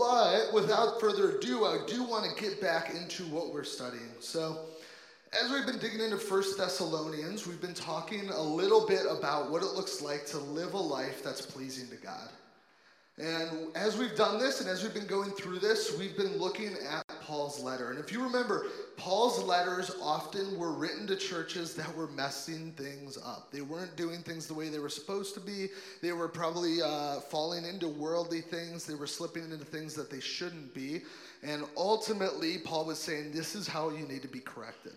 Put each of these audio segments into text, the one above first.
But without further ado, I do want to get back into what we're studying. So, as we've been digging into First Thessalonians, we've been talking a little bit about what it looks like to live a life that's pleasing to God. And as we've done this and as we've been going through this, we've been looking at Paul's letter. And if you remember, Paul's letters often were written to churches that were messing things up. They weren't doing things the way they were supposed to be. They were probably uh, falling into worldly things. They were slipping into things that they shouldn't be. And ultimately, Paul was saying, This is how you need to be corrected.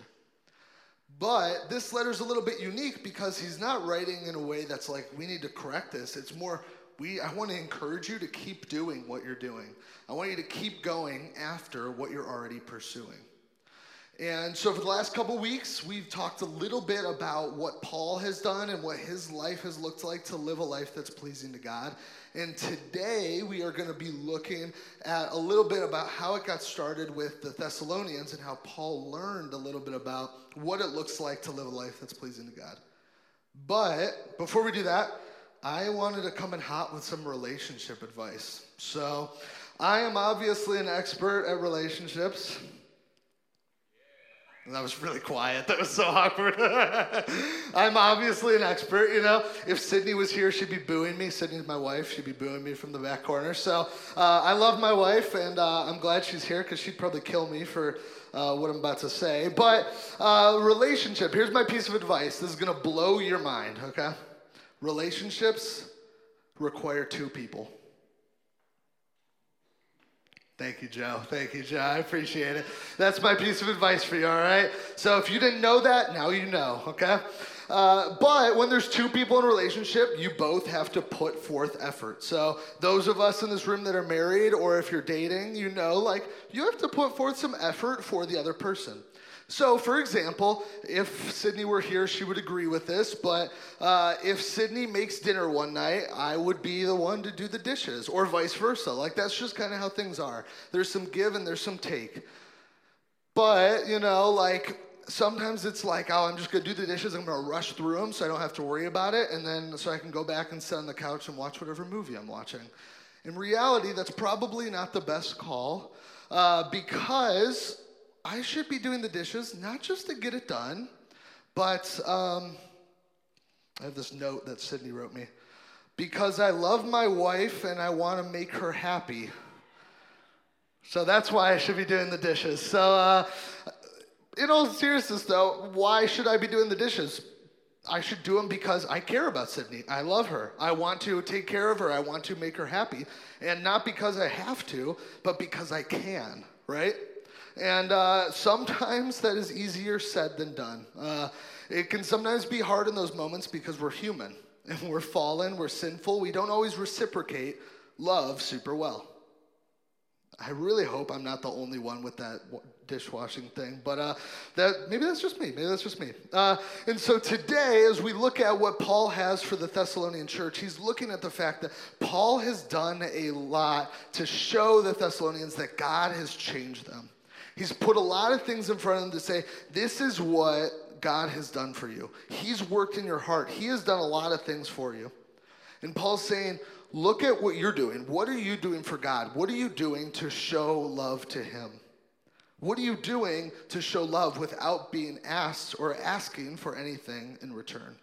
But this letter is a little bit unique because he's not writing in a way that's like, we need to correct this. It's more, we, I want to encourage you to keep doing what you're doing. I want you to keep going after what you're already pursuing. And so, for the last couple weeks, we've talked a little bit about what Paul has done and what his life has looked like to live a life that's pleasing to God. And today, we are going to be looking at a little bit about how it got started with the Thessalonians and how Paul learned a little bit about what it looks like to live a life that's pleasing to God. But before we do that, I wanted to come in hot with some relationship advice. So, I am obviously an expert at relationships. And that was really quiet. That was so awkward. I'm obviously an expert, you know. If Sydney was here, she'd be booing me. Sydney's my wife. She'd be booing me from the back corner. So uh, I love my wife, and uh, I'm glad she's here because she'd probably kill me for uh, what I'm about to say. But uh, relationship, here's my piece of advice. This is going to blow your mind, okay? Relationships require two people. Thank you, Joe. Thank you, Joe. I appreciate it. That's my piece of advice for you, all right? So if you didn't know that, now you know, okay? Uh, but when there's two people in a relationship, you both have to put forth effort. So those of us in this room that are married, or if you're dating, you know, like, you have to put forth some effort for the other person. So, for example, if Sydney were here, she would agree with this, but uh, if Sydney makes dinner one night, I would be the one to do the dishes, or vice versa. Like, that's just kind of how things are. There's some give and there's some take. But, you know, like, sometimes it's like, oh, I'm just gonna do the dishes, I'm gonna rush through them so I don't have to worry about it, and then so I can go back and sit on the couch and watch whatever movie I'm watching. In reality, that's probably not the best call uh, because I should be doing the dishes, not just to get it done, but um, I have this note that Sydney wrote me. Because I love my wife and I want to make her happy. So that's why I should be doing the dishes. So, uh, in all seriousness, though, why should I be doing the dishes? I should do them because I care about Sydney. I love her. I want to take care of her. I want to make her happy. And not because I have to, but because I can, right? And uh, sometimes that is easier said than done. Uh, it can sometimes be hard in those moments because we're human and we're fallen, we're sinful. We don't always reciprocate love super well. I really hope I'm not the only one with that dishwashing thing, but uh, that maybe that's just me. Maybe that's just me. Uh, and so today, as we look at what Paul has for the Thessalonian church, he's looking at the fact that Paul has done a lot to show the Thessalonians that God has changed them. He's put a lot of things in front of them to say, this is what God has done for you. He's worked in your heart. He has done a lot of things for you. And Paul's saying, look at what you're doing. What are you doing for God? What are you doing to show love to Him? What are you doing to show love without being asked or asking for anything in return?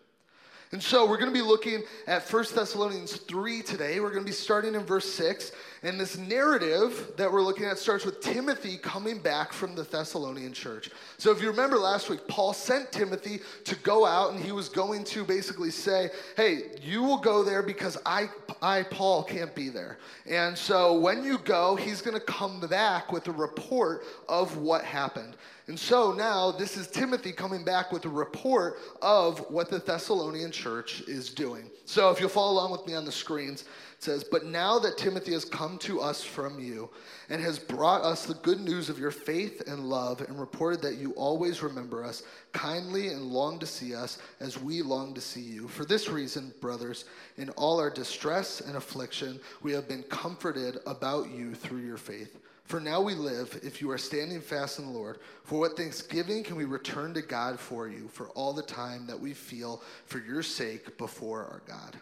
And so we're going to be looking at 1 Thessalonians 3 today. We're going to be starting in verse 6. And this narrative that we're looking at starts with Timothy coming back from the Thessalonian church. So if you remember last week, Paul sent Timothy to go out and he was going to basically say, Hey, you will go there because I, I Paul, can't be there. And so when you go, he's going to come back with a report of what happened. And so now this is Timothy coming back with a report of what the Thessalonian church is doing. So if you'll follow along with me on the screens, says, But now that Timothy has come to us from you and has brought us the good news of your faith and love and reported that you always remember us kindly and long to see us as we long to see you. For this reason, brothers, in all our distress and affliction, we have been comforted about you through your faith. For now we live, if you are standing fast in the Lord. For what thanksgiving can we return to God for you for all the time that we feel for your sake before our God?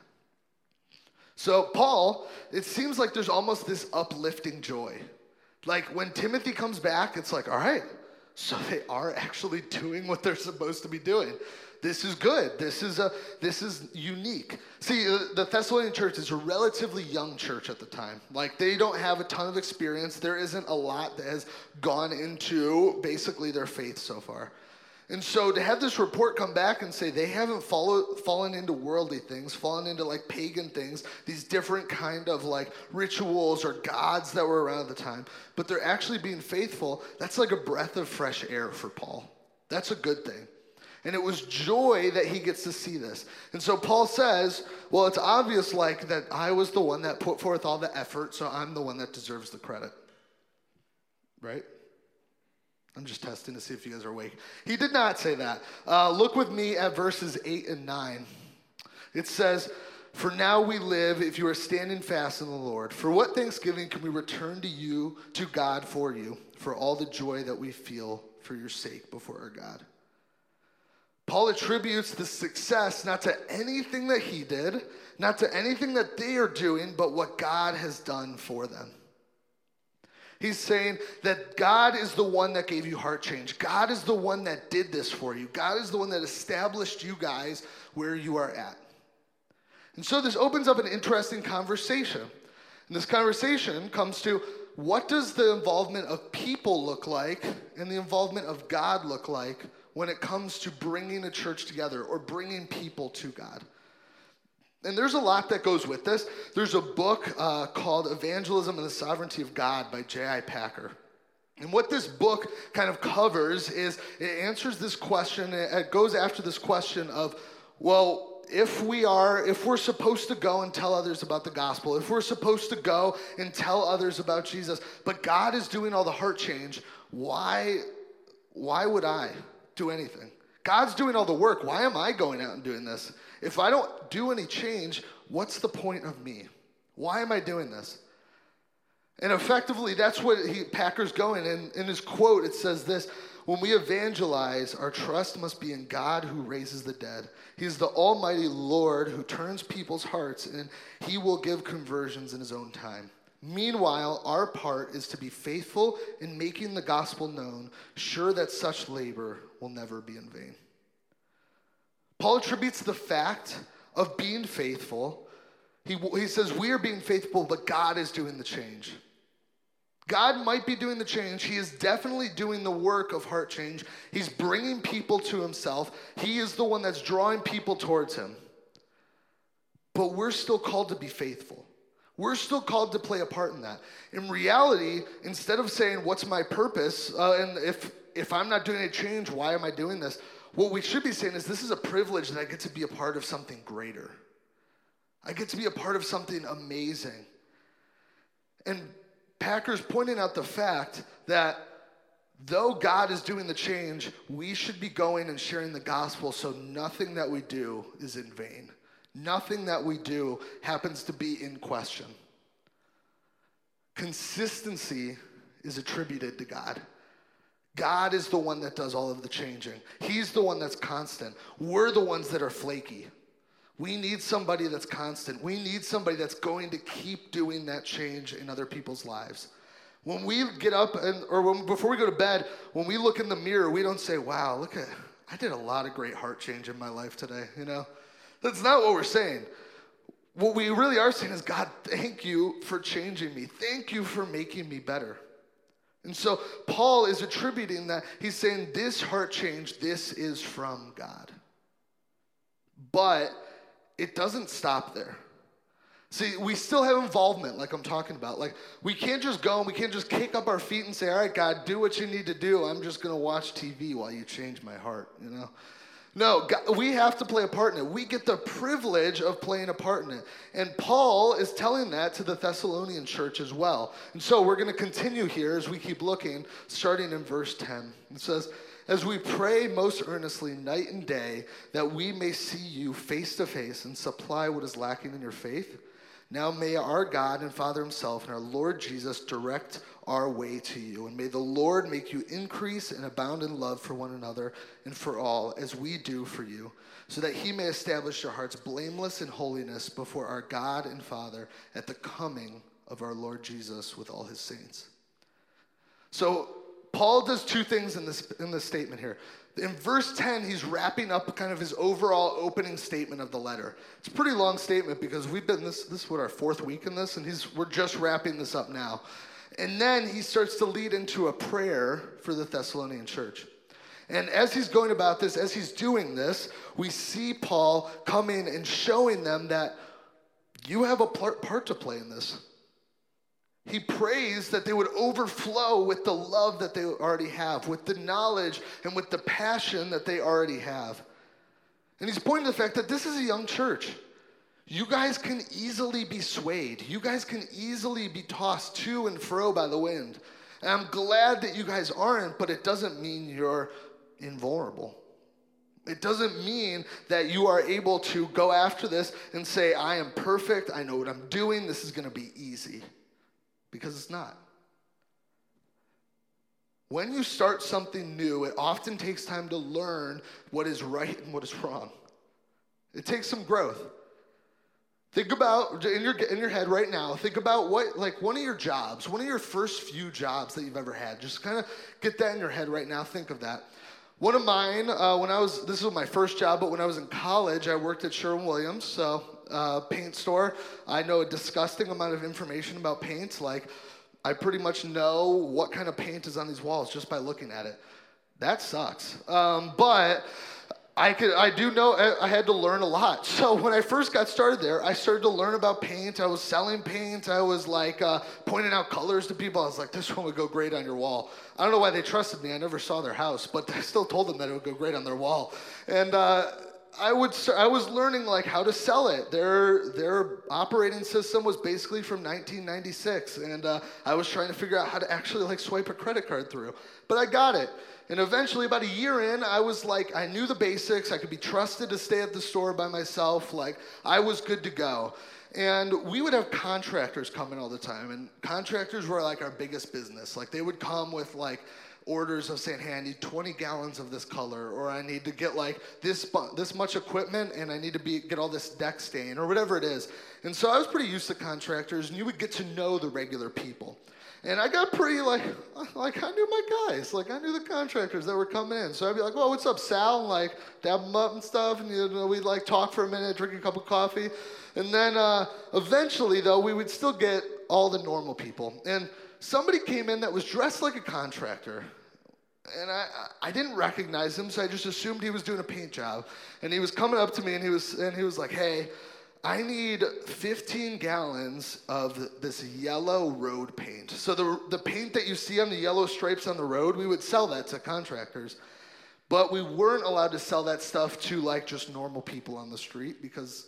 So, Paul, it seems like there's almost this uplifting joy. Like when Timothy comes back, it's like, all right, so they are actually doing what they're supposed to be doing. This is good. This is a this is unique. See, uh, the Thessalonian church is a relatively young church at the time. Like they don't have a ton of experience. There isn't a lot that has gone into basically their faith so far. And so to have this report come back and say they haven't followed, fallen into worldly things, fallen into like pagan things, these different kind of like rituals or gods that were around at the time, but they're actually being faithful, that's like a breath of fresh air for Paul. That's a good thing. And it was joy that he gets to see this. And so Paul says, well, it's obvious like that I was the one that put forth all the effort, so I'm the one that deserves the credit. Right? I'm just testing to see if you guys are awake. He did not say that. Uh, look with me at verses 8 and 9. It says, For now we live if you are standing fast in the Lord. For what thanksgiving can we return to you, to God for you, for all the joy that we feel for your sake before our God? Paul attributes the success not to anything that he did, not to anything that they are doing, but what God has done for them. He's saying that God is the one that gave you heart change. God is the one that did this for you. God is the one that established you guys where you are at. And so this opens up an interesting conversation. And this conversation comes to what does the involvement of people look like and the involvement of God look like when it comes to bringing a church together or bringing people to God? And there's a lot that goes with this. There's a book uh, called Evangelism and the Sovereignty of God by J.I. Packer. And what this book kind of covers is it answers this question, it goes after this question of, well, if we are, if we're supposed to go and tell others about the gospel, if we're supposed to go and tell others about Jesus, but God is doing all the heart change, why, why would I do anything? God's doing all the work. Why am I going out and doing this? If I don't do any change, what's the point of me? Why am I doing this? And effectively, that's what he, Packer's going. In, in his quote, it says this When we evangelize, our trust must be in God who raises the dead. He is the Almighty Lord who turns people's hearts, and he will give conversions in his own time. Meanwhile, our part is to be faithful in making the gospel known, sure that such labor will never be in vain. Paul attributes the fact of being faithful. He, he says, We are being faithful, but God is doing the change. God might be doing the change. He is definitely doing the work of heart change. He's bringing people to himself. He is the one that's drawing people towards him. But we're still called to be faithful. We're still called to play a part in that. In reality, instead of saying, What's my purpose? Uh, and if, if I'm not doing a change, why am I doing this? What we should be saying is, This is a privilege that I get to be a part of something greater. I get to be a part of something amazing. And Packer's pointing out the fact that though God is doing the change, we should be going and sharing the gospel so nothing that we do is in vain. Nothing that we do happens to be in question. Consistency is attributed to God. God is the one that does all of the changing. He's the one that's constant. We're the ones that are flaky. We need somebody that's constant. We need somebody that's going to keep doing that change in other people's lives. When we get up and or when, before we go to bed, when we look in the mirror, we don't say, "Wow, look at I did a lot of great heart change in my life today," you know? That's not what we're saying. What we really are saying is, God, thank you for changing me. Thank you for making me better. And so Paul is attributing that. He's saying, This heart change, this is from God. But it doesn't stop there. See, we still have involvement, like I'm talking about. Like, we can't just go and we can't just kick up our feet and say, All right, God, do what you need to do. I'm just going to watch TV while you change my heart, you know? No, God, we have to play a part in it. We get the privilege of playing a part in it. And Paul is telling that to the Thessalonian church as well. And so we're going to continue here as we keep looking, starting in verse 10. It says, As we pray most earnestly night and day that we may see you face to face and supply what is lacking in your faith, Now may our God and Father Himself and our Lord Jesus direct our way to you. And may the Lord make you increase and abound in love for one another and for all, as we do for you, so that He may establish your hearts blameless in holiness before our God and Father at the coming of our Lord Jesus with all His saints. So, Paul does two things in this, in this statement here. In verse 10, he's wrapping up kind of his overall opening statement of the letter. It's a pretty long statement because we've been this, this is what our fourth week in this, and he's, we're just wrapping this up now. And then he starts to lead into a prayer for the Thessalonian church. And as he's going about this, as he's doing this, we see Paul coming and showing them that you have a part, to play in this. He prays that they would overflow with the love that they already have, with the knowledge and with the passion that they already have. And he's pointing to the fact that this is a young church. You guys can easily be swayed. You guys can easily be tossed to and fro by the wind. And I'm glad that you guys aren't, but it doesn't mean you're invulnerable. It doesn't mean that you are able to go after this and say, I am perfect, I know what I'm doing, this is gonna be easy because it's not. When you start something new, it often takes time to learn what is right and what is wrong. It takes some growth. Think about in your in your head right now. Think about what like one of your jobs, one of your first few jobs that you've ever had. Just kind of get that in your head right now. Think of that. One of mine, uh, when I was this was my first job, but when I was in college, I worked at Sherwin Williams. So uh, paint store. I know a disgusting amount of information about paints. Like, I pretty much know what kind of paint is on these walls just by looking at it. That sucks. Um, but I could, I do know I had to learn a lot. So when I first got started there, I started to learn about paint. I was selling paint. I was like uh, pointing out colors to people. I was like, this one would go great on your wall. I don't know why they trusted me. I never saw their house, but I still told them that it would go great on their wall. And uh, I would I was learning like how to sell it. Their their operating system was basically from 1996, and uh, I was trying to figure out how to actually like swipe a credit card through. But I got it, and eventually, about a year in, I was like I knew the basics. I could be trusted to stay at the store by myself. Like I was good to go. And we would have contractors come in all the time, and contractors were like our biggest business. Like they would come with like orders of saying, hey, I need 20 gallons of this color, or I need to get like this, this much equipment and I need to be, get all this deck stain, or whatever it is. And so I was pretty used to contractors, and you would get to know the regular people. And I got pretty like, like I knew my guys, like I knew the contractors that were coming in. So I'd be like, "Well, what's up, Sal?" And like dab them up and stuff, and you know, we'd like talk for a minute, drink a cup of coffee, and then uh, eventually, though, we would still get all the normal people. And somebody came in that was dressed like a contractor, and I, I didn't recognize him, so I just assumed he was doing a paint job. And he was coming up to me and he was, and he was like, hey, I need 15 gallons of this yellow road paint. So the, the paint that you see on the yellow stripes on the road, we would sell that to contractors. But we weren't allowed to sell that stuff to like just normal people on the street because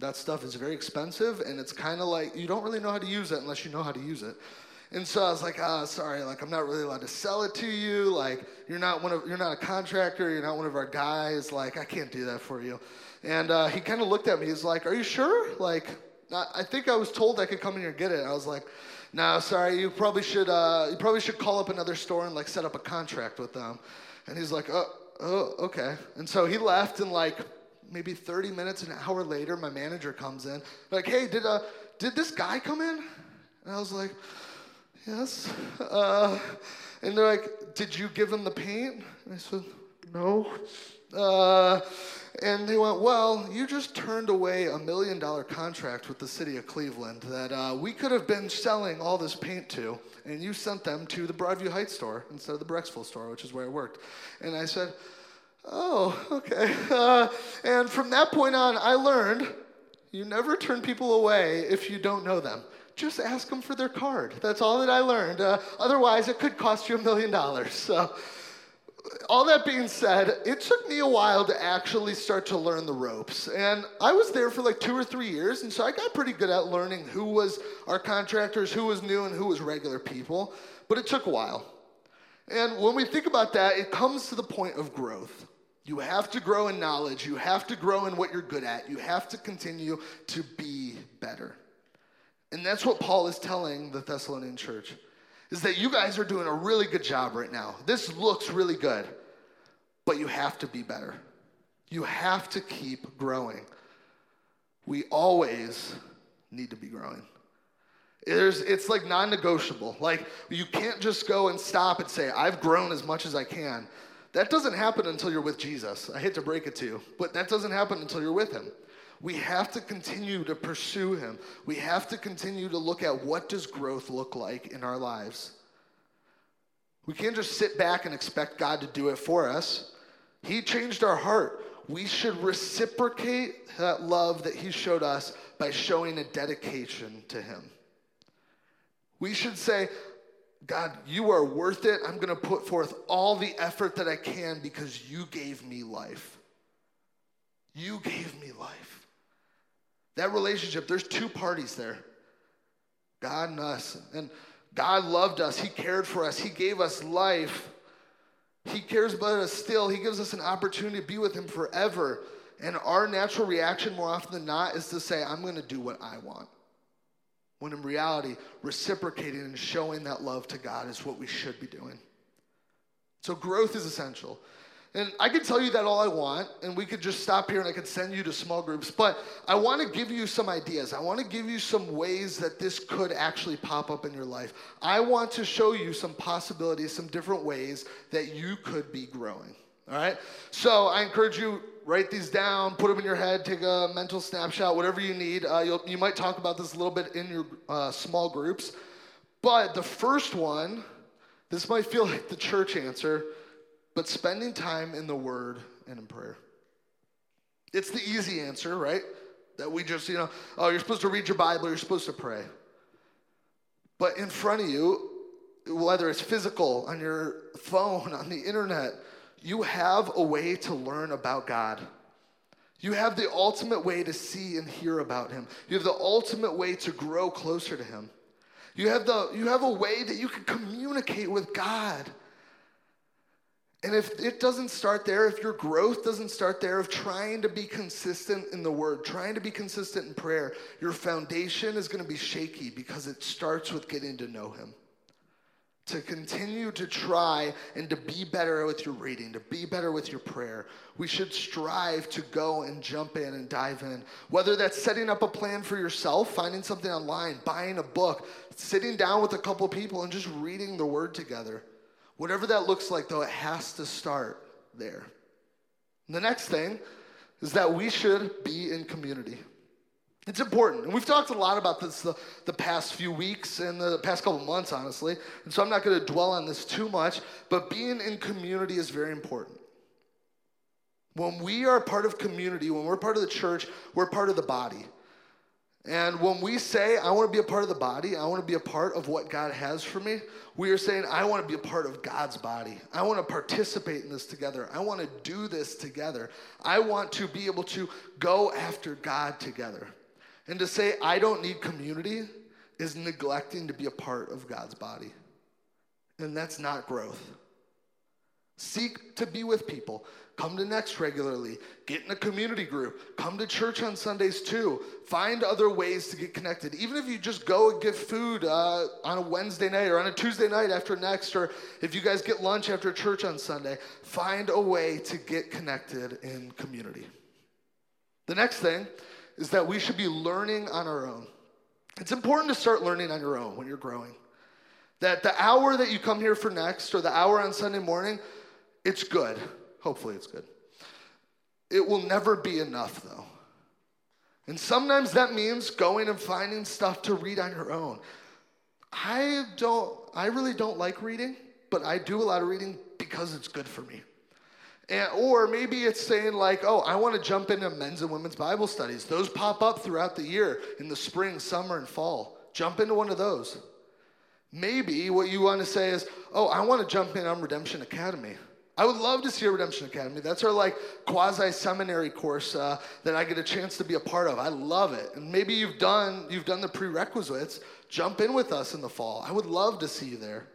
that stuff is very expensive and it's kind of like you don't really know how to use it unless you know how to use it. And so I was like, ah, oh, sorry, like I'm not really allowed to sell it to you. Like you're not one of, you're not a contractor. You're not one of our guys. Like I can't do that for you. And uh, he kind of looked at me. He's like, are you sure? Like I think I was told I could come in here and get it. I was like, no, sorry. You probably should, uh, you probably should call up another store and like set up a contract with them. And he's like, oh, oh, okay. And so he left and like maybe 30 minutes, an hour later, my manager comes in, like, hey, did uh, did this guy come in? And I was like, Yes. Uh, and they're like, Did you give him the paint? And I said, No. Uh, and they went, Well, you just turned away a million dollar contract with the city of Cleveland that uh, we could have been selling all this paint to, and you sent them to the Broadview Heights store instead of the Brecksville store, which is where I worked. And I said, Oh, okay. Uh, and from that point on, I learned you never turn people away if you don't know them just ask them for their card. That's all that I learned. Uh, otherwise, it could cost you a million dollars. So, all that being said, it took me a while to actually start to learn the ropes. And I was there for like two or three years, and so I got pretty good at learning who was our contractors, who was new, and who was regular people. But it took a while. And when we think about that, it comes to the point of growth. You have to grow in knowledge. You have to grow in what you're good at. You have to continue to be better. And that's what Paul is telling the Thessalonian church is that you guys are doing a really good job right now. This looks really good, but you have to be better. You have to keep growing. We always need to be growing. There's, it's like non negotiable. Like, you can't just go and stop and say, I've grown as much as I can. That doesn't happen until you're with Jesus. I hate to break it to you, but that doesn't happen until you're with Him. We have to continue to pursue Him. We have to continue to look at what does growth look like in our lives. We can't just sit back and expect God to do it for us. He changed our heart. We should reciprocate that love that He showed us by showing a dedication to Him. We should say, God, you are worth it. I'm going to put forth all the effort that I can because you gave me life. You gave me life. That relationship, there's two parties there God and us. And God loved us, He cared for us, He gave us life. He cares about us still. He gives us an opportunity to be with Him forever. And our natural reaction, more often than not, is to say, I'm going to do what I want. When in reality, reciprocating and showing that love to God is what we should be doing. So, growth is essential. And I could tell you that all I want, and we could just stop here and I could send you to small groups, but I want to give you some ideas. I want to give you some ways that this could actually pop up in your life. I want to show you some possibilities, some different ways that you could be growing. All right? So I encourage you, write these down, put them in your head, take a mental snapshot, whatever you need. Uh, you might talk about this a little bit in your uh, small groups. But the first one, this might feel like the church answer, but spending time in the Word and in prayer. It's the easy answer, right? That we just, you know, oh, you're supposed to read your Bible, you're supposed to pray. But in front of you, whether it's physical, on your phone, on the internet, you have a way to learn about God. You have the ultimate way to see and hear about Him. You have the ultimate way to grow closer to Him. You have, the, you have a way that you can communicate with God. And if it doesn't start there, if your growth doesn't start there, of trying to be consistent in the word, trying to be consistent in prayer, your foundation is going to be shaky because it starts with getting to know Him to continue to try and to be better with your reading, to be better with your prayer. We should strive to go and jump in and dive in. Whether that's setting up a plan for yourself, finding something online, buying a book, sitting down with a couple people and just reading the word together. Whatever that looks like, though, it has to start there. And the next thing is that we should be in community. It's important. And we've talked a lot about this the, the past few weeks and the past couple months, honestly. And so I'm not going to dwell on this too much, but being in community is very important. When we are part of community, when we're part of the church, we're part of the body. And when we say, I want to be a part of the body, I want to be a part of what God has for me, we are saying, I want to be a part of God's body. I want to participate in this together. I want to do this together. I want to be able to go after God together. And to say, I don't need community, is neglecting to be a part of God's body. And that's not growth. Seek to be with people. Come to Next regularly. Get in a community group. Come to church on Sundays too. Find other ways to get connected. Even if you just go and get food uh, on a Wednesday night or on a Tuesday night after Next, or if you guys get lunch after church on Sunday, find a way to get connected in community. The next thing is that we should be learning on our own. It's important to start learning on your own when you're growing. That the hour that you come here for next or the hour on Sunday morning, it's good. Hopefully, it's good. It will never be enough, though. And sometimes that means going and finding stuff to read on your own. I don't, I really don't like reading, but I do a lot of reading because it's good for me. And, or maybe it's saying, like, oh, I want to jump into men's and women's Bible studies. Those pop up throughout the year in the spring, summer, and fall. Jump into one of those. Maybe what you want to say is, oh, I want to jump in on Redemption Academy. I would love to see a Redemption Academy. That's our like quasi seminary course uh, that I get a chance to be a part of. I love it. And maybe you've done you've done the prerequisites. Jump in with us in the fall. I would love to see you there.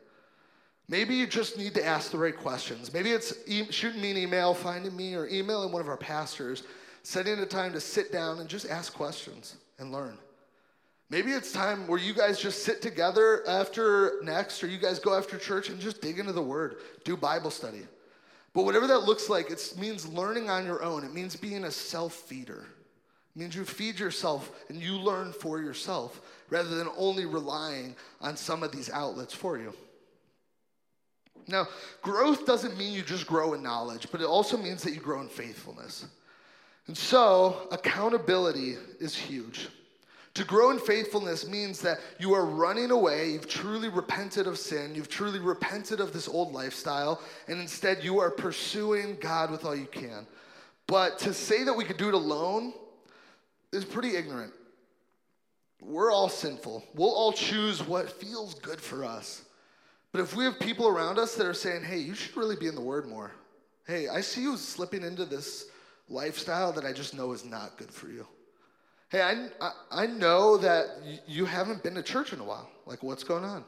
Maybe you just need to ask the right questions. Maybe it's e- shooting me an email, finding me, or emailing one of our pastors, setting a time to sit down and just ask questions and learn. Maybe it's time where you guys just sit together after next, or you guys go after church and just dig into the Word, do Bible study. But whatever that looks like, it means learning on your own. It means being a self feeder. It means you feed yourself and you learn for yourself rather than only relying on some of these outlets for you. Now, growth doesn't mean you just grow in knowledge, but it also means that you grow in faithfulness. And so, accountability is huge. To grow in faithfulness means that you are running away, you've truly repented of sin, you've truly repented of this old lifestyle, and instead you are pursuing God with all you can. But to say that we could do it alone is pretty ignorant. We're all sinful. We'll all choose what feels good for us. But if we have people around us that are saying, hey, you should really be in the Word more. Hey, I see you slipping into this lifestyle that I just know is not good for you. Hey, I, I, know that you haven't been to church in a while. Like, what's going on?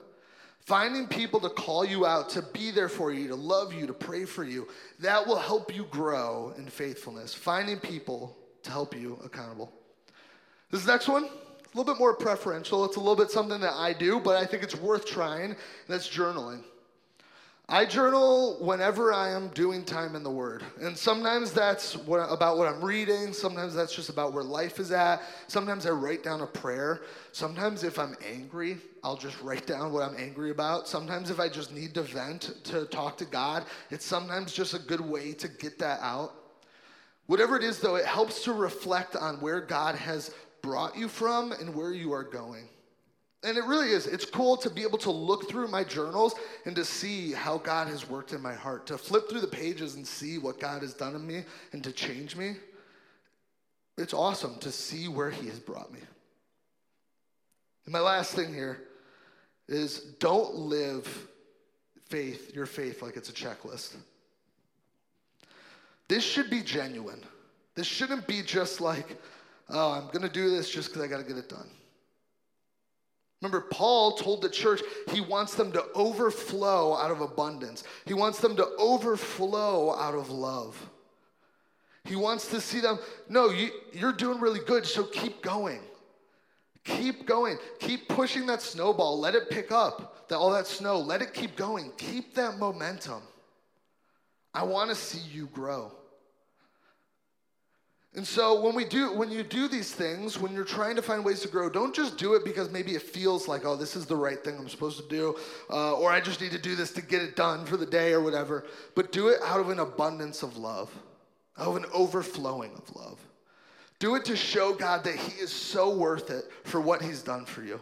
Finding people to call you out, to be there for you, to love you, to pray for you, that will help you grow in faithfulness. Finding people to help you accountable. This next one, a little bit more preferential. It's a little bit something that I do, but I think it's worth trying. That's journaling. I journal whenever I am doing time in the Word. And sometimes that's what, about what I'm reading. Sometimes that's just about where life is at. Sometimes I write down a prayer. Sometimes if I'm angry, I'll just write down what I'm angry about. Sometimes if I just need to vent, to talk to God, it's sometimes just a good way to get that out. Whatever it is, though, it helps to reflect on where God has brought you from and where you are going. And it really is. It's cool to be able to look through my journals and to see how God has worked in my heart, to flip through the pages and see what God has done in me and to change me. It's awesome to see where He has brought me. And my last thing here is don't live faith, your faith, like it's a checklist. This should be genuine. This shouldn't be just like, oh, I'm going to do this just because I got to get it done. Remember, Paul told the church he wants them to overflow out of abundance. He wants them to overflow out of love. He wants to see them, no, you, you're doing really good, so keep going. Keep going. Keep pushing that snowball. Let it pick up, that, all that snow. Let it keep going. Keep that momentum. I want to see you grow. And so when we do when you do these things, when you're trying to find ways to grow, don't just do it because maybe it feels like, oh, this is the right thing I'm supposed to do, uh, or I just need to do this to get it done for the day or whatever. But do it out of an abundance of love, out of an overflowing of love. Do it to show God that He is so worth it for what He's done for you.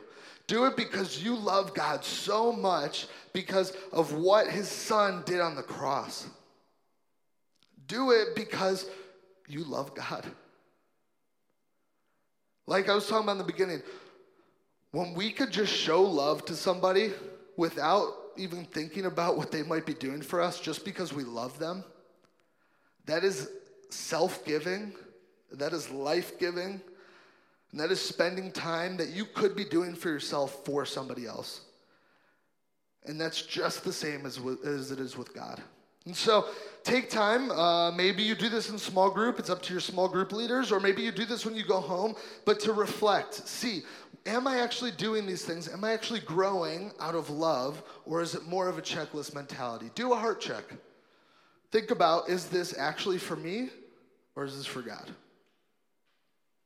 Do it because you love God so much because of what His Son did on the cross. Do it because you love God. Like I was talking about in the beginning, when we could just show love to somebody without even thinking about what they might be doing for us just because we love them, that is self giving, that is life giving, and that is spending time that you could be doing for yourself for somebody else. And that's just the same as, as it is with God. And so take time. Uh, maybe you do this in small group. It's up to your small group leaders, or maybe you do this when you go home, but to reflect. See, am I actually doing these things? Am I actually growing out of love, or is it more of a checklist mentality? Do a heart check. Think about is this actually for me, or is this for God?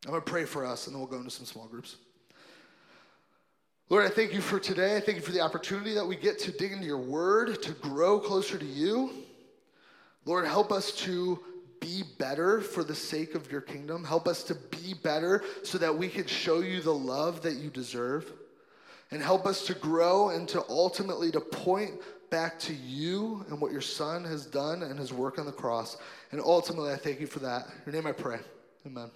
I'm to pray for us, and then we'll go into some small groups. Lord, I thank you for today. I thank you for the opportunity that we get to dig into your word, to grow closer to you. Lord, help us to be better for the sake of your kingdom. Help us to be better so that we can show you the love that you deserve. And help us to grow and to ultimately to point back to you and what your son has done and his work on the cross. And ultimately, I thank you for that. In your name I pray. Amen.